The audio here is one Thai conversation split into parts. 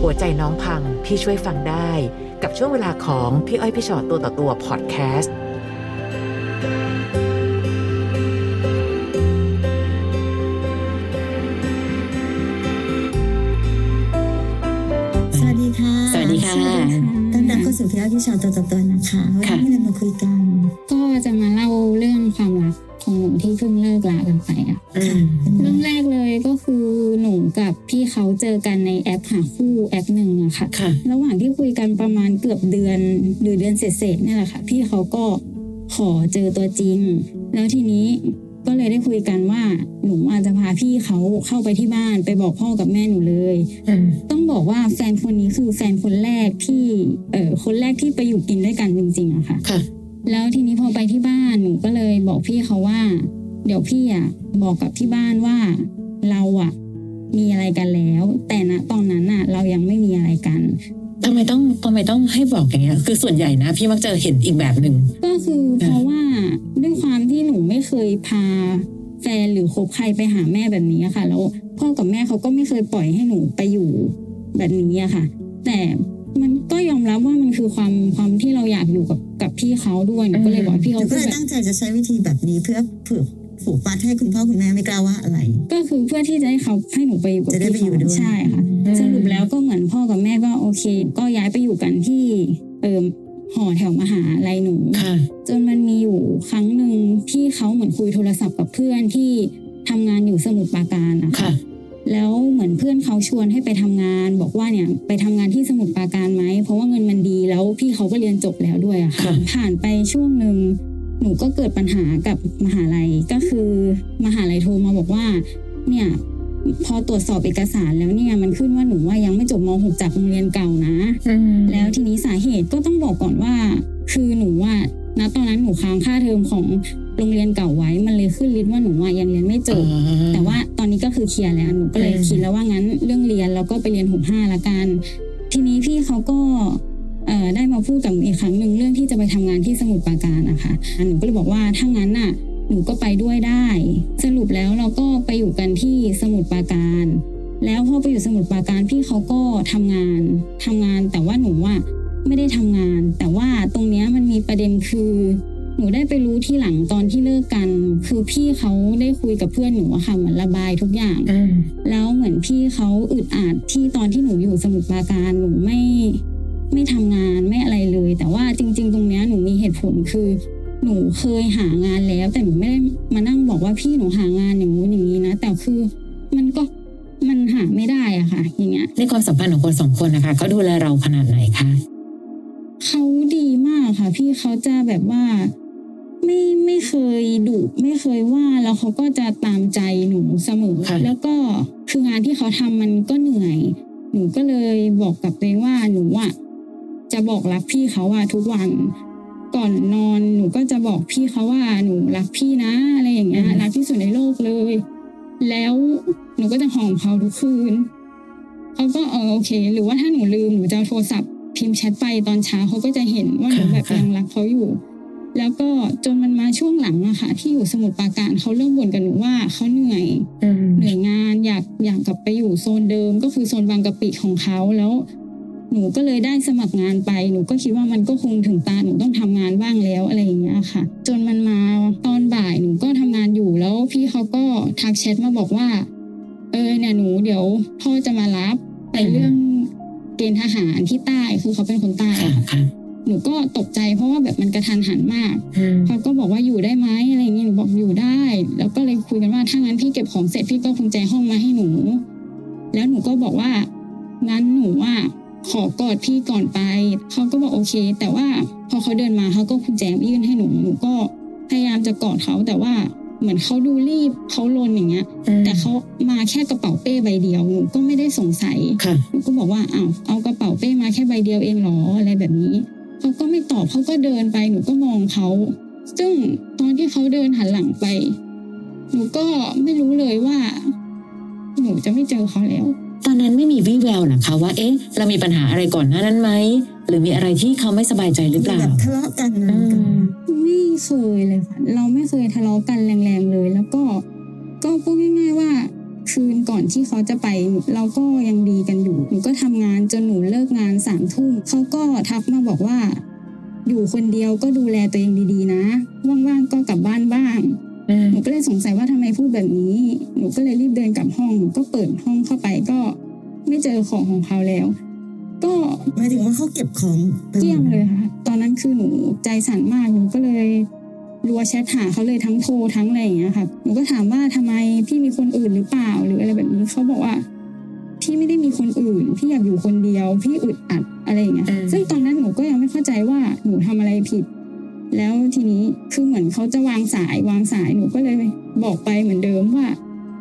หัวใจน้องพังพี่ช่วยฟังได้ กับช่วงเวลาของพี่อ้อยพี่ชอตตัวต่อตัวพอดแคสต์สวัสดีค่ะสวัสดีค่ะต้อนรับเข้าสู่พี่อ้อยพี่ชอตตัวต่อตัวนะคะวันค่ะนี้เรามาคุยกัน ก็จะมาเล่าเรื่องความรักของหนูที่เพิ่งเลิกลากันไปอะอืมเรื่องแรกเลยก็คือหนูกับพี่เขาเจอกันใน ค่ะค่ะ ระหว่างที่คุยกันประมาณเกือบเดือนหรือเดือนเศษๆเนี่ยแหละค่ะ พี่เขาก็ขอเจอตัวจริง แล้วทีนี้ก็เลยได้คุยกันว่าหนูอาจจะพาพี่เขาเข้าไปที่บ้านไปบอกพ่อกับแม่หนูเลยอืมต้องบอกว่าแฟนคนนี้คือแฟนคนแรกที่เออคนแรกที่ไปอยู่กินด้วยกันจริงๆอะค่ะค่ะแล้วทีนี้พอไปที่บ้านหนูก็เลยบอกพี่เขาว่า เดี๋ยวพี่อะบอกกับที่บ้านว่าเราอะ มีอะไรกันแล้ว แต่ณตอนนั้นอะ เรายังไม่มีอะไรกันทำไมต้องทำไมต้องให้บอกอย่างเงี้ย คือส่วนใหญ่นะ พี่มักจะเห็นอีกแบบหนึ่งก็คือเพราะว่าด้วยความที่หนูไม่เคยพาแฟนหรือคบใครไปหาแม่แบบนี้อะค่ะ แล้วพ่อกับแม่เขาก็ไม่เคยปล่อยให้หนูไปอยู่แบบนี้อะค่ะ แต่มันก็ยอมรับว่ามันคือความความที่เราอยากอยู่กับกับพี่เขาด้วยหนูก็เลยบอกให้พี่หเขานูก็พูดเลยแบบตั้งใจจะใช้วิธีแบบนี้เพื่อผูก ผูกมัดให้คุณพ่อคุณแม่ไม่กล้าว่าอะไร ก็คือเพื่อที่จะให้เขาให้หนูไปอยู่กับจะได้ไปพี่อยู่เขาด้วย ใช่ค่ะ สรุปแล้วก็เหมือนพ่อกับแม่ก็โอเค ก็ย้ายไปอยู่กันที่เอิมหอแถวมหาลัยหนู ค่ะ จนมันมีอยู่ครั้งหนึ่งที่เขาเหมือนคุยโทรศัพท์กับเพื่อนที่ทำงานอยู่สมุทรปราการนะค่ะ แล้วเหมือนเพื่อนเขาชวนให้ไปทำงาน บอกว่าเนี่ยไปทำงานที่สมุทรปราการไหมเพราะว่าเงินมันดีแล้วพี่เขาก็เรียนจบแล้วด้วยอะค่ะ ค่ะ ผ่านไปช่วงหนึ่ง หนูก็เกิดปัญหากับมหาลัยก็คือมหาลัยโทรมาบอกว่า เนี่ยพอตรวจสอบเอกสารแล้วเนี่ยมันขึ้นว่าหนูว่ายังไม่จบม .6 จากโรงเรียนเก่านะอืมแล้วทีนี้สาเหตุก็ต้องบอกก่อนว่า คือหนูว่าณตอนนั้นหนูค้างค่าเทอมของโรงเรียนเก่าไว้มันเลยขึ้นลิสต์ว่าหนูว่ายังเรียนไม่จบแต่ว่าตอนนี้ก็คือเคลียร์แล้วหนูก็เลยอืมคิดแล้วว่างั้นเรื่องเรียนแล้วก็ไปเรียนหกห้าละกัน ทีนี้พี่เขาก็เอ่อ ได้มาพูดกับหนูอีกครั้งหนึ่งเรื่องที่จะไปทำงานที่สมุทรปราการนะคะหนูก็เลยบอกว่าถ้างั้นน่ะหนูก็ไปด้วยได้ สรุปแล้วเราก็ไปอยู่กันที่สมุทรปราการ แล้วพอไปอยู่สมุทรปราการพี่เขาก็ทำงานทำงานแต่ว่าหนูว่าไม่ได้ทำงาน แต่ว่าตรงเนี้ยมันมีประเด็นคือหนูได้ไปรู้ที่หลังตอนที่เลิกกัน คือพี่เขาได้คุยกับเพื่อนหนูอะค่ะเหมือนระบายทุกอย่างอืมแล้วเหมือนพี่เขาอึดอัดที่ตอนที่หนูอยู่สมุทรปราการหนูไม่ ไม่ทำงานไม่อะไรเลย แต่ว่าจริง ๆ ตรงเนี้ยหนูมีเหตุผลคือ หนูเคยหางานแล้ว แต่หนูไม่ได้มานั่งบอกว่าพี่หนูหางานอย่างงู้นอย่างนี้นะ แต่คือมันก็มันหาไม่ได้อะค่ะ อย่างเงี้ยในความสัมพันธ์ของคนสองคนนะคะเขาดูแลเราขนาดไหนคะเขาดีมากค่ะ พี่เขาจะแบบว่าไม่ไม่เคยดุไม่เคยว่าแล้วเขาก็จะตามใจหนูเสมอค่ะแล้วก็คืองานที่เขาทำมันก็เหนื่อย หนูก็เลยบอกกับตัวเองว่าหนูอะ จะบอกรักพี่เขาว่าทุกวัน ก่อนนอนหนูก็จะบอกพี่เขาว่าหนูรักพี่นะอะไรอย่างเงี้ยรักที่สุดในโลกเลย แล้วหนูก็จะหอมเขาทุกคืนเขาก็เออโอเค หรือว่าถ้าหนูลืมหนูจะเอาโทรศัพท์พิมพ์แชทไปตอนเช้าเขาก็จะเห็นว่าหนูแบบยังรักเขาอยู่ แล้วก็จนมันมาช่วงหลังอะค่ะ ที่อยู่สมุทรปราการเขาเริ่มบ่นกับหนูว่าเขาเหนื่อยอืมเหนื่อยงานอยากอยากกลับไปอยู่โซนเดิมก็คือโซนบางกะปิของเขาแล้ว หนูก็เลยได้สมัครงานไป หนูก็คิดว่ามันก็คงถึงตาหนูต้องทำงานบ้างแล้วอะไรอย่างเงี้ยค่ะ จนมันมาตอนบ่ายหนูก็ทำงานอยู่แล้วพี่เขาก็ทักแชทมาบอกว่า เออเนี่ยหนูเดี๋ยวพ่อจะมารับไปเรื่องเกณฑ์ทหารที่ใต้คือเขาเป็นคนใต้ค่ะอะค่ะค่ะหนูก็ตกใจเพราะว่าแบบมันกระทันหันมากอืมเขาก็บอกว่าอยู่ได้ไหมอะไรอย่างเงี้ยหนูบอกอยู่ได้ แล้วก็เลยคุยกันว่าถ้างั้นพี่เก็บของเสร็จพี่ก็คงใจห้องมาให้หนู แล้วหนูก็บอกว่างั้นหนูอะ ขอกอดพี่ก่อนไป เขาก็บอกโอเค แต่ว่าพอเขาเดินมาเขาก็คุญแจยื่นให้หนูหนูก็พยายามจะกอดเขาแต่ว่าเหมือนเขาดูรีบเขาลนอย่างเงี้ย แต่เขามาแค่กระเป๋าเป้ใบเดียวหนูก็ไม่ได้สงสัยค่ะหนูก็บอกว่าอ้าวเอากระเป๋าเป้มาแค่ใบเดียวเองเหรออะไรแบบนี้เขาก็ไม่ตอบเขาก็เดินไปหนูก็มองเขาซึ่งตอนที่เขาเดินหันหลังไป หนูก็ไม่รู้เลยว่า หนูจะไม่เจอเขาแล้ว ตอนนั้นไม่มีวี่แววเหรอคะว่าเอ๊ะ เรามีปัญหาอะไรก่อนหน้านั้นไหมหรือมีอะไรที่เขาไม่สบายใจหรือเปล่าแบบทะเลาะกันอะไม่เคยเลยค่ะเราไม่เคยทะเลาะกันแรงๆเลย แล้วก็ก็พูดง่ายๆว่าคืนก่อนที่เขาจะไปเราก็ยังดีกันอยู่หนูก็ทำงานจนหนูเลิกงานสามทุ่มเขาก็ทักมาบอกว่า อยู่คนเดียวก็ดูแลตัวเองดีๆนะ ว่างๆก็กลับบ้านบ้าง หนูก็เลยสงสัยว่าทำไมพูดแบบนี้ หนูก็เลยรีบเดินกลับห้องหนูก็เปิดห้องเข้าไปก็ไม่เจอของของเขาแล้ว ก็หมายถึงว่าเขาเก็บของไปหมดเกลี้ยงเลยค่ะ ตอนนั้นคือหนูใจสั่นมากหนูก็เลยรัวแชทหาเขาเลยทั้งโทรทั้งอะไรอย่างเงี้ยค่ะหนูก็ถามว่าทำไมพี่มีคนอื่นหรือเปล่าหรืออะไรแบบนี้เขาบอกว่าพี่ไม่ได้มีคนอื่นพี่อยากอยู่คนเดียว พี่อึดอัดอะไรอย่างเงี้ยอืมซึ่งตอนนั้นหนูก็ยังไม่เข้าใจว่าหนูทำอะไรผิด แล้วทีนี้คือเหมือนเขาจะวางสายวางสายหนูก็เลยบอกไปเหมือนเดิมว่า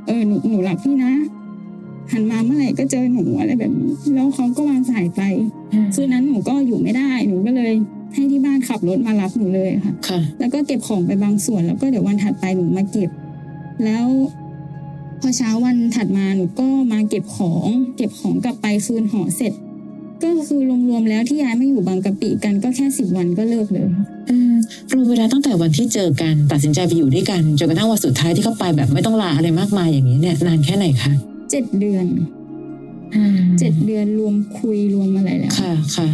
เออหนูหนูรักพี่นะหันมาเมื่อไหร่ก็เจอหนูอะไรแบบนี้แล้วเขาก็วางสายไปคืนนั้นหนูก็อยู่ไม่ได้หนูก็เลยให้ที่บ้านขับรถมารับหนูเลยค่ะค่ะแล้วก็เก็บของไปบางส่วนแล้วก็เดี๋ยววันถัดไปหนูมาเก็บ แล้วพอเช้าวันถัดมาหนูก็มาเก็บของ เก็บของกลับไปคืนหอเสร็จ ก็คือรวมๆแล้วที่ย้ายมาอยู่บางกะปิกันก็แค่สิบวันก็เลิกเลยค่ะอืมรวมเวลาตั้งแต่วันที่เจอกันตัดสินใจไปอยู่ด้วยกันจนกระทั่งวันสุดท้ายที่เขาไปแบบไม่ต้องลาอะไรมากมายอย่างนี้เนี่ยนานแค่ไหนคะเจ็ดเดือนอืมเจ็ดเดือนรวมคุยรวมอะไรแล้วค่ะค่ะ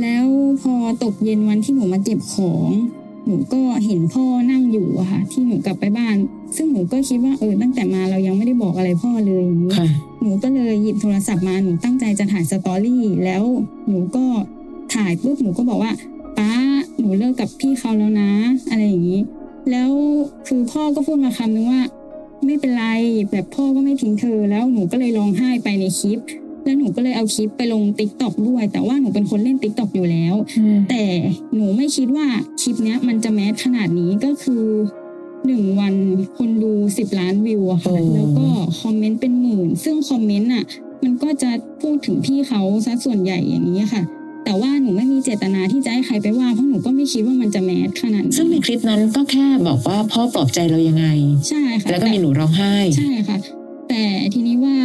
แล้วพอตกเย็นวันที่หนูมาเก็บของ หนูก็เห็นพ่อนั่งอยู่อะค่ะ ที่หนูกลับไปบ้าน ซึ่งหนูก็คิดว่าเออตั้งแต่มาเรายังไม่ได้บอกอะไรพ่อเลยอย่างนี้ค่ะหนูก็เลยหยิบโทรศัพท์มาหนูตั้งใจจะถ่ายสตอรี่แล้วหนูก็ถ่ายปุ๊บหนูก็บอกว่าป้าหนูเลิกกับพี่เขาแล้วนะ อะไรอย่างนี้ แล้วคือพ่อก็พูดมาคำนึงว่า ไม่เป็นไรแบบพ่อก็ไม่ทิ้งเธอ แล้วหนูก็เลยร้องไห้ไปในคลิป แล้วหนูก็เลยเอาคลิปไปลง TikTok ด้วย แต่ว่าหนูเป็นคนเล่น TikTok อยู่แล้วอืมแต่หนูไม่คิดว่าคลิปเนี้ยมันจะ mass ขนาดนี้ก็คือ หนึ่งวันคนดูสิบล้านวิวอะค่ะแล้วก็ comment เป็นหมื่น ซึ่ง comment อะมันก็จะพูดถึงพี่เขาซะส่วนใหญ่อย่างนี้ค่ะ แต่ว่าหนูไม่มีเจตนาที่จะให้ใครไปว่าเพราะหนูก็ไม่คิดว่ามันจะ mass ขนาดนี้ซึ่งในคลิปนั้นก็แค่บอกว่าพ่อปลอบใจเรายังไง ใช่ค่ะแล้วก็มีหนูร้องไห้ใช่ค่ะ แต่ทีนี้ว่า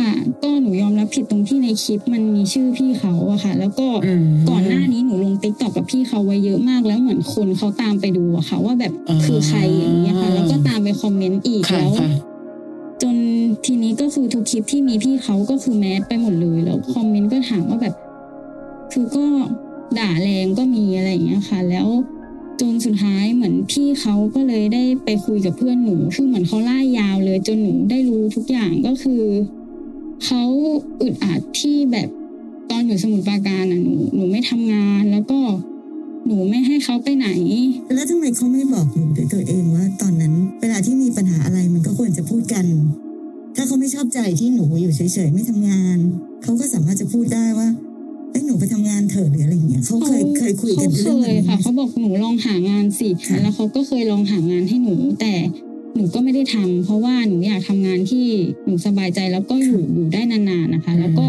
ก็หนูยอมรับผิดตรงที่ในคลิปมันมีชื่อพี่เขาอะค่ะ แล้วก็อืมก่อนหน้านี้หนูลงติ๊กต็อกกับพี่เขาไว้เยอะมากแล้วเหมือนคนเขาตามไปดูอะค่ะ ว่าแบบอ่าคือใครอย่างเงี้ยค่ะ แล้วก็ตามไปคอมเมนต์อีกค่ะแล้วค่ะจนทีนี้ก็คือทุกคลิปที่มีพี่เขาก็คือแมสไปหมดเลยแล้วคอมเมนต์ก็ถามว่าแบบ คือก็ด่าแรงก็มีอะไรอย่างเงี้ยค่ะ แล้ว จนสุดท้ายเหมือนพี่เขาก็เลยได้ไปคุยกับเพื่อนหนูคือเหมือนเขาไล่ยาวเลย จนหนูได้รู้ทุกอย่างก็คือเขาอึดอัดที่แบบตอนอยู่สมุทรปราการอะหนูหนูไม่ทำงานแล้วก็หนูไม่ให้เขาไปไหน แล้วทำไมเขาไม่บอกหนูด้วยตัวเองว่า ตอนนั้น เวลาที่มีปัญหาอะไรมันก็ควรจะพูดกัน ถ้าเขาไม่ชอบใจที่หนูอยู่เฉยๆไม่ทำงานเขาก็สามารถจะพูดได้ว่า ไปทำงานเถอะหรืออะไรอย่างเงี้ยเขาเคยเคยคุยกันเขาเรื่องเคแบบยนี้ค่ะเขาบอกหนูลองหางานสิค่ะแล้วเขาก็เคยลองหางานให้หนู แต่หนูก็ไม่ได้ทำเพราะว่าหนูอยากทำงานที่หนูสบายใจแล้วก็อยู่อยู่ได้นานๆนะคะ แล้วก็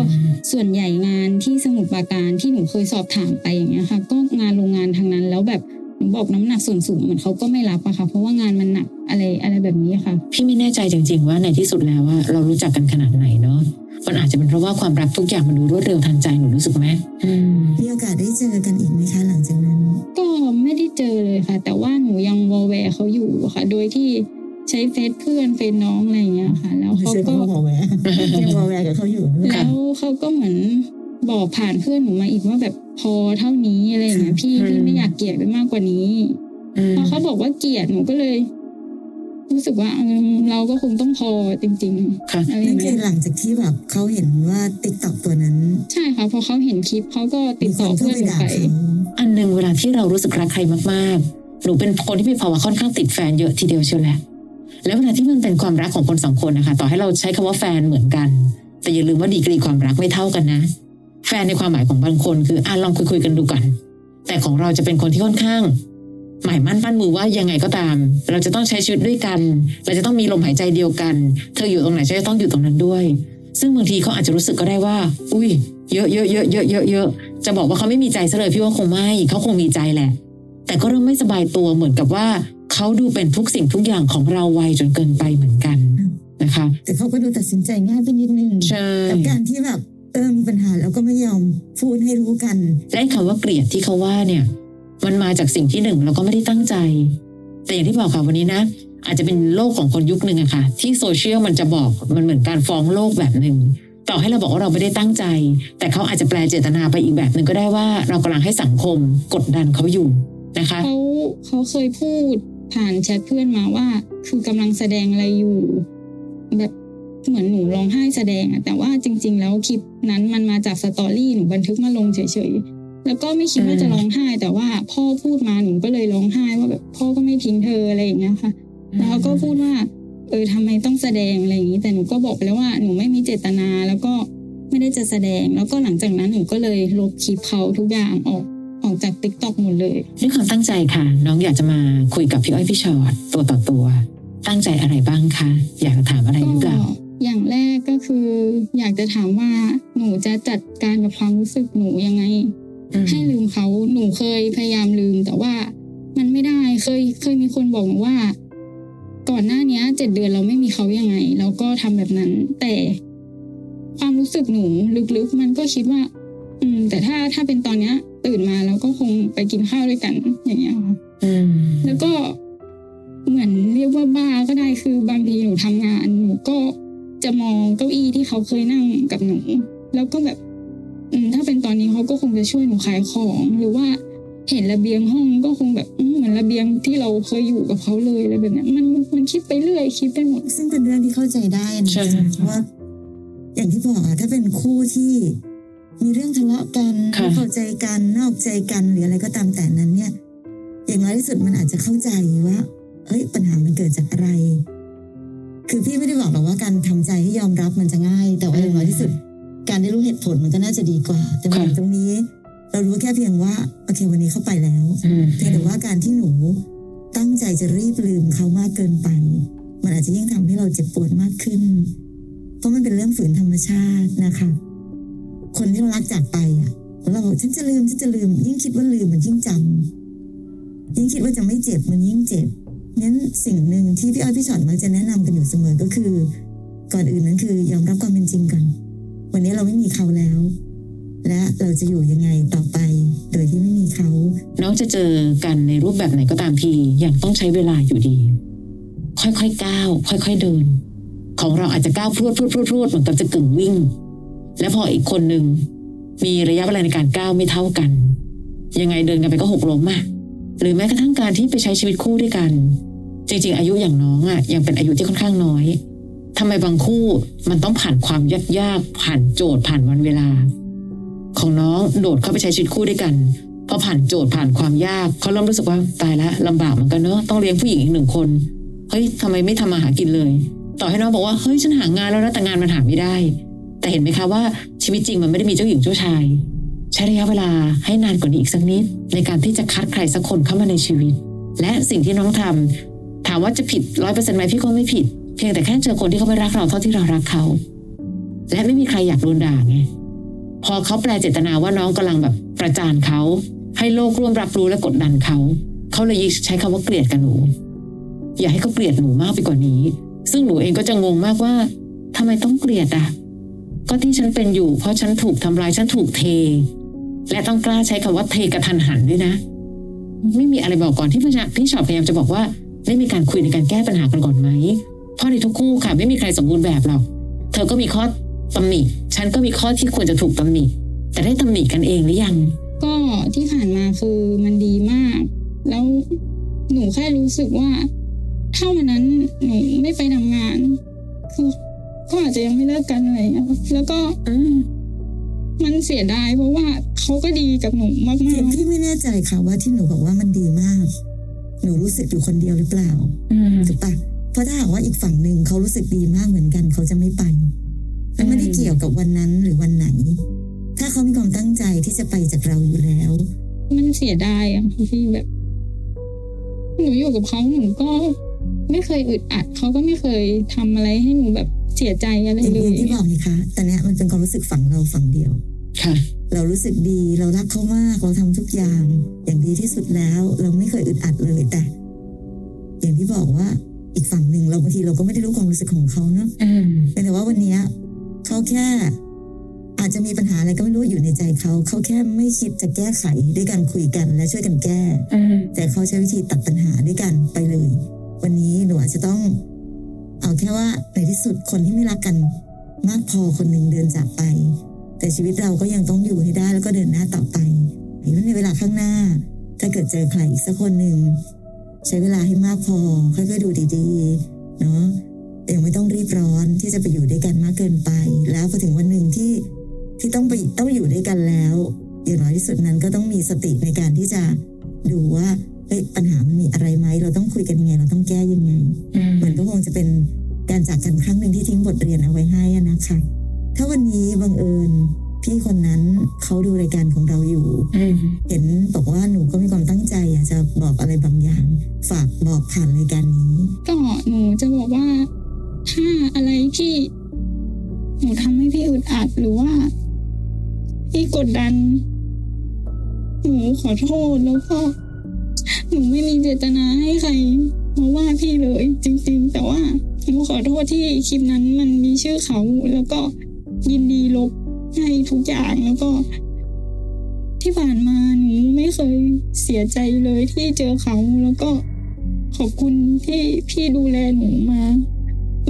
ส่วนใหญ่งานที่สมุทรปราการที่หนูเคยสอบถามไปอย่างเงี้ยค่ะ ก็งานโรงงานทางนั้นแล้วแบบหนูบอกน้ำหนักส่วนสูงเหมือนเขาก็ไม่รับอะค่ะ เพราะว่างานมันหนักอะไรอะไรแบบนี้ค่ะ พี่ไม่แน่ใจจริง ๆ ว่าในที่สุดแล้วว่าเรารู้จักกันขนาดไหนเนาะ มันอาจจะเป็นเพราะว่าความรักทุกอย่างมันดูรวดเร็วทันใจหนูรู้สึกไหมอืมมีโอกาสได้เจอกันอีกไหมคะหลังจากนั้น ก็ไม่ได้เจอเลยค่ะ แต่ว่าหนูยังวอลแวร์เขาอยู่ค่ะ โดยที่ใช้เฟซเพื่อนเฟซน้องอะไรอย่างเงี้ยค่ะ แล้วเขาใช่ก็เขาบอกแวร์ยังบอกแวร์กับเขาอยู่ แล้วเขาก็เหมือนบอกผ่านเพื่อนหนูมาอีกว่าแบบพอเท่านี้อะไรอย่างเงี้ยพี่อืมพี่ไม่อยากเกลียดไปมากกว่านี้อืมพอเขาบอกว่าเกลียดหนูก็เลย รู้สึกว่าเออเราก็คงต้องพอจริงค่ะๆอะไรอนั่ย่านงคืเงี้อยหลังจากที่แบบเขาเห็นว่าติ๊กต็อกตัวนั้น ใช่ค่ะพอเขาเห็นคลิปเขาก็ติมีดคต่อนเข้าเพื่อนไปหนูด่าไปเขาอันหนึ่งเวลาที่เรารู้สึกรักใครมากๆหนูเป็นคนที่มีภาวะค่อนข้างติดแฟนเยอะทีเดียวเชียวแหละแล้วเวลาที่มันเป็นความรักของคนสองคนนะคะต่อให้เราใช้คำว่าแฟนเหมือนกัน แต่อย่าลืมว่าดีกรีความรักไม่เท่ากันนะ แฟนในความหมายของบางคนคืออะลองคุยคุยๆกันดูก่อนแต่ของเราจะเป็นคนที่ค่อนข้าง หมายมั่นปั้นมือว่ายังไงก็ตาม เราจะต้องใช้ชีวิตด้วยกัน เราจะต้องมีลมหายใจเดียวกัน เธออยู่ตรงไหนฉันจะต้องอยู่ตรงนั้นด้วย ซึ่งบางทีเขาอาจจะรู้สึกก็ได้ว่า อุ้ยเยอะเยอะเยอะเยอะเยอะเยอะจะบอกว่าเขาไม่มีใจซะเลยพี่ว่าคงไม่เขาคงมีใจแหละ แต่ก็เริ่มไม่สบายตัวเหมือนกับว่าเขาดูเป็นทุกสิ่งทุกอย่างของเราไวจนเกินไปเหมือนกันนะคะแต่เขาก็ดูตัดสินใจง่ายไปนิดนึงใช่กับการที่แบบเออมีปัญหาแล้วก็ไม่ยอมพูดให้รู้กันและไอ้คำว่าเกลียดที่เขาว่าเนี่ย มันมาจากสิ่งที่หนึ่งเราก็ไม่ได้ตั้งใจ แต่อย่างที่บอกค่ะวันนี้นะ อาจจะเป็นโลกของคนยุคหนึ่งอะค่ะ ที่โซเชียลมันจะบอกมันเหมือนการฟ้องโลกแบบหนึ่งต่อให้เราบอกว่าเราไม่ได้ตั้งใจ แต่เขาอาจจะแปลเจตนาไปอีกแบบหนึ่งก็ได้ว่า เรากำลังให้สังคมกดดันเขาอยู่นะคะเขาเขาเคยพูดผ่านแชทเพื่อนมาว่า คือกำลังแสดงอะไรอยู่ แบบเหมือนหนูร้องไห้แสดงอะแต่ว่าจริง ๆ แล้วคลิปนั้นมันมาจาก story หนูบันทึกมาลงเฉย แล้วก็ไม่คิดว่าอืมจะร้องไห้ แต่ว่าพ่อพูดมาหนูก็เลยร้องไห้ว่าแบบพ่อก็ไม่ทิ้งเธออะไรอย่างเงี้ยค่ะ แล้วเขาก็พูดว่า เออทำไมต้องแสดงอะไรอย่างนี้ แต่หนูก็บอกไปแล้วว่าหนูไม่มีเจตนาแล้วก็ไม่ได้จะแสดง แล้วก็หลังจากนั้นหนูก็เลยลบคลิปเขาทุกอย่างออกออกจาก TikTok หมดเลยด้วยความตั้งใจค่ะ น้องอยากจะมาคุยกับพี่อ้อยพี่ชอตตัวต่อตัว ตั้งใจอะไรบ้างคะอยากจะถามอะไรหรือเปก็ล่าอย่างแรกก็คือ อยากจะถามว่าหนูจะจัดการกับความรู้สึกหนูยังไงอืม ให้ลืมเขาหนูเคยพยายามลืม แต่ว่ามันไม่ได้เคยเคยมีคนบอกหนูว่า ก่อนหน้าเนี้ยเจ็ดเดือนเราไม่มีเขายังไง เราก็ทำแบบนั้น แต่ความรู้สึกหนูลึกๆ มันก็คิดว่า อืม แต่ถ้าถ้าเป็นตอนเนี้ย ตื่นมาเราก็คงไปกินข้าวด้วยกัน อย่างเงี้ยค่ะอืมแล้วก็เหมือนเรียกว่าบ้าก็ได้คือบางทีหนูทำงานหนูก็จะมองเก้าอี้ที่เขาเคยนั่งกับหนู แล้วก็แบบ อืมถ้าเป็นตอนนี้เขาก็คงจะช่วยหนูขายของ หรือว่าเห็นระเบียงห้องก็คงแบบอืมเหมือนระเบียงที่เราเคยอยู่กับเขาเลยอะไรแบบเนี้ยมันมันคิดไปเรื่อยคิดไปหมดซึ่งเป็นเรื่องที่เข้าใจได้นะใช่เพราะว่าอย่างที่บอกอะถ้าเป็นคู่ที่มีเรื่องทะเลาะกันค่ะไม่เข้าใจกันนอกใจกันหรืออะไรก็ตามแต่นั้นเนี่ย อย่างน้อยที่สุดมันอาจจะเข้าใจว่าเอ้ยปัญหามันเกิดจากอะไร คือพี่ไม่ได้บอกหรอกว่าการทำใจให้ยอมรับมันจะง่าย แต่ว่าอย่างน้อยที่สุด การได้รู้เหตุผลมันก็น่าจะดีกว่า แต่มาถึงตรงนี้ เรารู้แค่เพียงว่าโอเควันนี้เข้าไปแล้วอืมเพียงแต่ว่าการที่หนูตั้งใจจะรีบลืมเขามากเกินไป มันอาจจะยิ่งทำให้เราเจ็บปวดมากขึ้น เพราะมันเป็นเรื่องฝืนธรรมชาตินะคะ คนที่เรารักจากไปอะแล้วเราบอกฉันจะลืมฉันจะลืม ยิ่งคิดว่าลืมมันยิ่งจำยิ่งคิดว่าจะไม่เจ็บมันยิ่งเจ็บงั้นสิ่งหนึ่งที่พี่อ้อยพี่ชอตมักจะแนะนำกันอยู่เสมอก็คือ ก่อนอื่นนั้นคือยอมรับความเป็นจริงก่อน วันนี้เราไม่มีเขาแล้ว และเราจะอยู่ยังไงต่อไป โดยที่ไม่มีเขา น้องจะเจอกันในรูปแบบไหนก็ตามทียังต้องใช้เวลาอยู่ดี ค่อยๆก้าว ค่อย ๆเดิน ของเราอาจจะก้าวพรวดพรวดพรวดพรวดเหมือนกับจะกึ่งวิ่ง และพออีกคนหนึ่งมีระยะเวลาในการก้าวไม่เท่ากัน ยังไงเดินกันไปก็หกล้มอะหรือแม้กระทั่งการที่ไปใช้ชีวิตคู่ด้วยกัน จริงๆ อายุอย่างน้องอะยังเป็นอายุที่ค่อนข้างน้อย ทำไมบางคู่มันต้องผ่านความยากยากๆผ่านโจทย์ผ่านวันเวลา ของน้องโดดเข้าไปใช้ชีวิตคู่ด้วยกันพอผ่านโจทย์ผ่านความยากเขาเริ่มรู้สึกว่าตายแล้วลำบากเหมือนกันเนอะต้องเลี้ยงผู้หญิงอีกหนึ่งคนเฮ้ยทำไมไม่ทำมาหากินเลย ต่อให้น้องบอกว่าเฮ้ยฉันหางานแล้วนะแต่งานมันหาไม่ได้ แต่เห็นไหมคะว่าชีวิตจริงมันไม่ได้มีเจ้าหญิงเจ้าชาย ใช้ระยะเวลาให้นานกว่านี้อีกสักนิด ในการที่จะคัดใครสักคนเข้ามาในชีวิต และสิ่งที่น้องทำถามว่าจะผิดร้อยเปอร์เซ็นต์ไหมพี่ก็ไม่ผิด พียงแต่แค่เจอคนที่เขาไม่รักเราเท่าที่เรารักเขา และไม่มีใครอยากโดนด่าไงพอเขาแปลเจตนาว่าน้องกำลังแบบประจานเขา ให้โลกร่วมรับรู้และกดดันเขา เขาเลยใช้คำว่าเกลียดกับหนู อย่าให้เขาเกลียดหนูมากไปกว่านี้ ซึ่งหนูเองก็จะงงมากว่าทำไมต้องเกลียดอะก็ที่ฉันเป็นอยู่ เพราะฉันถูกทำร้ายฉันถูกเท และต้องกล้าใช้คำว่าเทกระทันหันด้วยนะ ไม่มีอะไรบอกก่อนที่พี่ชอบพยายามจะบอกว่าได้มีการคุยในการแก้ปัญหากันก่อนไหม เพราะในทุกคู่ค่ะ ไม่มีใครสมบูรณ์แบบหรอกเธอก็มีข้อตำหนิฉันก็มีข้อที่ควรจะถูกตำหนิแต่ได้ตำหนิกันเองหรือยัง ก็ที่ผ่านมาคือมันดีมาก แล้วหนูแค่รู้สึกว่าถ้าวันนั้นหนูไม่ไปทำงานคือก็อาจจะยังไม่เลิกกันอะไรอย่างเงี้ยแล้วก็อืมมันเสียดายเพราะว่าเขาก็ดีกับหนูมากคือๆพี่ไม่แน่ใจค่ะว่าที่หนูบอกว่ามันดีมาก หนูรู้สึกอยู่คนเดียวหรือเปล่าอืมถูกปะ เพราะถ้าหากว่าอีกฝั่งหนึ่งเขารู้สึกดีมากเหมือนกันเขาจะไม่ไปมันไม่ได้เกี่ยวกับวันนั้นหรือวันไหน ถ้าเขามีความตั้งใจที่จะไปจากเราอยู่แล้ว มันเสียดายอะพี่แบบหนูอยู่กับเขาหนูก็ไม่เคยอึดอัดเขาก็ไม่เคยทำอะไรให้หนูแบบเสียใจอะไรอย่างเลยที่บอกไงคะแต่เนี้ยมันเป็นความรู้สึกฝั่งเราฝั่งเดียวค่ะ เรารู้สึกดีเรารักเขามากเราทำทุกอย่าง อย่างดีที่สุดแล้ว เราไม่เคยอึดอัดเลยแต่ อย่างที่บอกว่า อีกฝั่งหนึ่งเราบางทีเราก็ไม่ได้รู้ความรู้สึกของเขาเนาะอืมเป็นแต่ว่าวันเนี้ยเขาแค่ อาจจะมีปัญหาอะไรก็ไม่รู้อยู่ในใจเขาเขาแค่ไม่คิดจะแก้ไขด้วยการคุยกันและช่วยกันแก้อืมแต่เขาใช้วิธีตัดปัญหาด้วยกันไปเลย วันนี้หนูอาจจะต้อง เอาแค่ว่าในที่สุดคนที่ไม่รักกัน มากพอคนหนึ่งเดินจากไป แต่ชีวิตเราก็ยังต้องอยู่ให้ได้แล้วก็เดินหน้าต่อไปในเวลาข้างหน้า ถ้าเกิดเจอใครอีกสักคนหนึ่ง ใช้เวลาให้มากพอค่อยๆดูดีๆเนาะยังไม่ต้องรีบร้อนที่จะไปอยู่ด้วยกันมากเกินไป แล้วพอถึงวันหนึ่งที่ที่ต้องไปต้องอยู่ด้วยกันแล้ว อย่างน้อยที่สุดนั้นก็ต้องมีสติในการที่จะดูว่าเฮ้ยปัญหามันมีอะไรไหมเราต้องคุยกันยังไง เราต้องแก้ยังไงมันก็คงจะเป็นการจากกันครั้งหนึ่งที่ทิ้งบทเรียนเอาไว้ให้นะคะ ถ้าวันนี้บังเอิญ พี่คนนั้นเขาดูรายการของเราอยู่ เห็นบอกว่าหนูก็มีความตั้งใจอยากจะบอกอะไรบางอย่าง ฝากบอกผ่านรายการนี้ก็หนูจะบอกว่า ถ้าอะไรที่หนูทำให้พี่อึดอัดหรือว่าพี่กดดัน หนูขอโทษแล้วก็หนูไม่มีเจตนาให้ใครเพราะว่าพี่เลย จริง ๆ แต่ว่าหนูขอโทษที่คลิปนั้นมันมีชื่อเขาแล้วก็ยินดีลบ ให้ทุกอย่างแล้วก็ ที่ผ่านมาหนูไม่เคยเสียใจเลยที่เจอเขาแล้วก็ขอบคุณที่พี่ดูแลหนูมา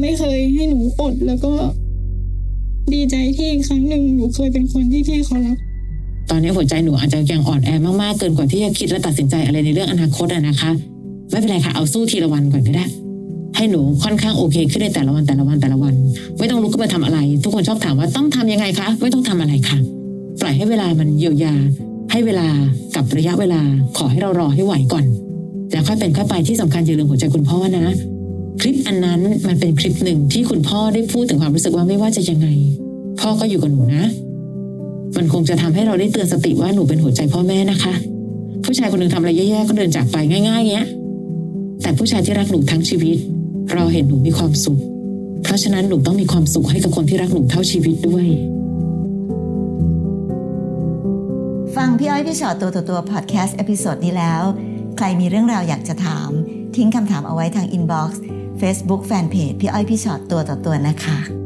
ไม่เคยให้หนูอดแล้วก็ ดีใจที่ครั้งหนึ่งหนูเคยเป็นคนที่พี่เขารักตอนนี้หัวใจหนูอาจจะยังอ่อนแอมากๆเกินกว่าที่จะคิดและตัดสินใจอะไรในเรื่องอนาคตอะนะคะ ไม่เป็นไรค่ะเอาสู้ทีละวันก่อนก็ได้ ให้หนูค่อนข้างโอเค ขึ้นในแต่ละวันแต่ละวันแต่ละวัน ไม่ต้องลุกขึ้นมาทำอะไร ทุกคนชอบถามว่าต้องทำยังไงคะ ไม่ต้องทำอะไรค่ะ ปล่อยให้เวลามันเยียวยา ให้เวลากับระยะเวลาขอให้เรารอให้ไหวก่อนแล้วค่อยเป็นค่อยไปที่สำคัญอย่าลืมหัวใจคุณพ่อนะ คลิปอันนั้นมันเป็นคลิปหนึ่งที่คุณพ่อได้พูดถึงความรู้สึกว่าไม่ว่าจะยังไง พ่อก็อยู่กับหนูนะ มันคงจะทำให้เราได้เตือนสติว่าหนูเป็นหัวใจพ่อแม่นะคะ ผู้ชายคนหนึ่งทำอะไรแย่ๆก็เดินจากไปง่ายๆเงี้ยแต่ผู้ชายที่รักหนูทั้งชีวิต เราเห็นหนูมีความสุข เพราะฉะนั้นหนูต้องมีความสุขให้กับคนที่รักหนูเท่าชีวิตด้วย ฟังพี่อ้อยพี่ฉอดตัวต่อตัว podcast episode นี้แล้ว ใครมีเรื่องราวอยากจะถาม ทิ้งคำถามเอาไว้ทาง inbox Facebook fanpage พี่อ้อยพี่ฉอดตัวต่อตัวนะคะ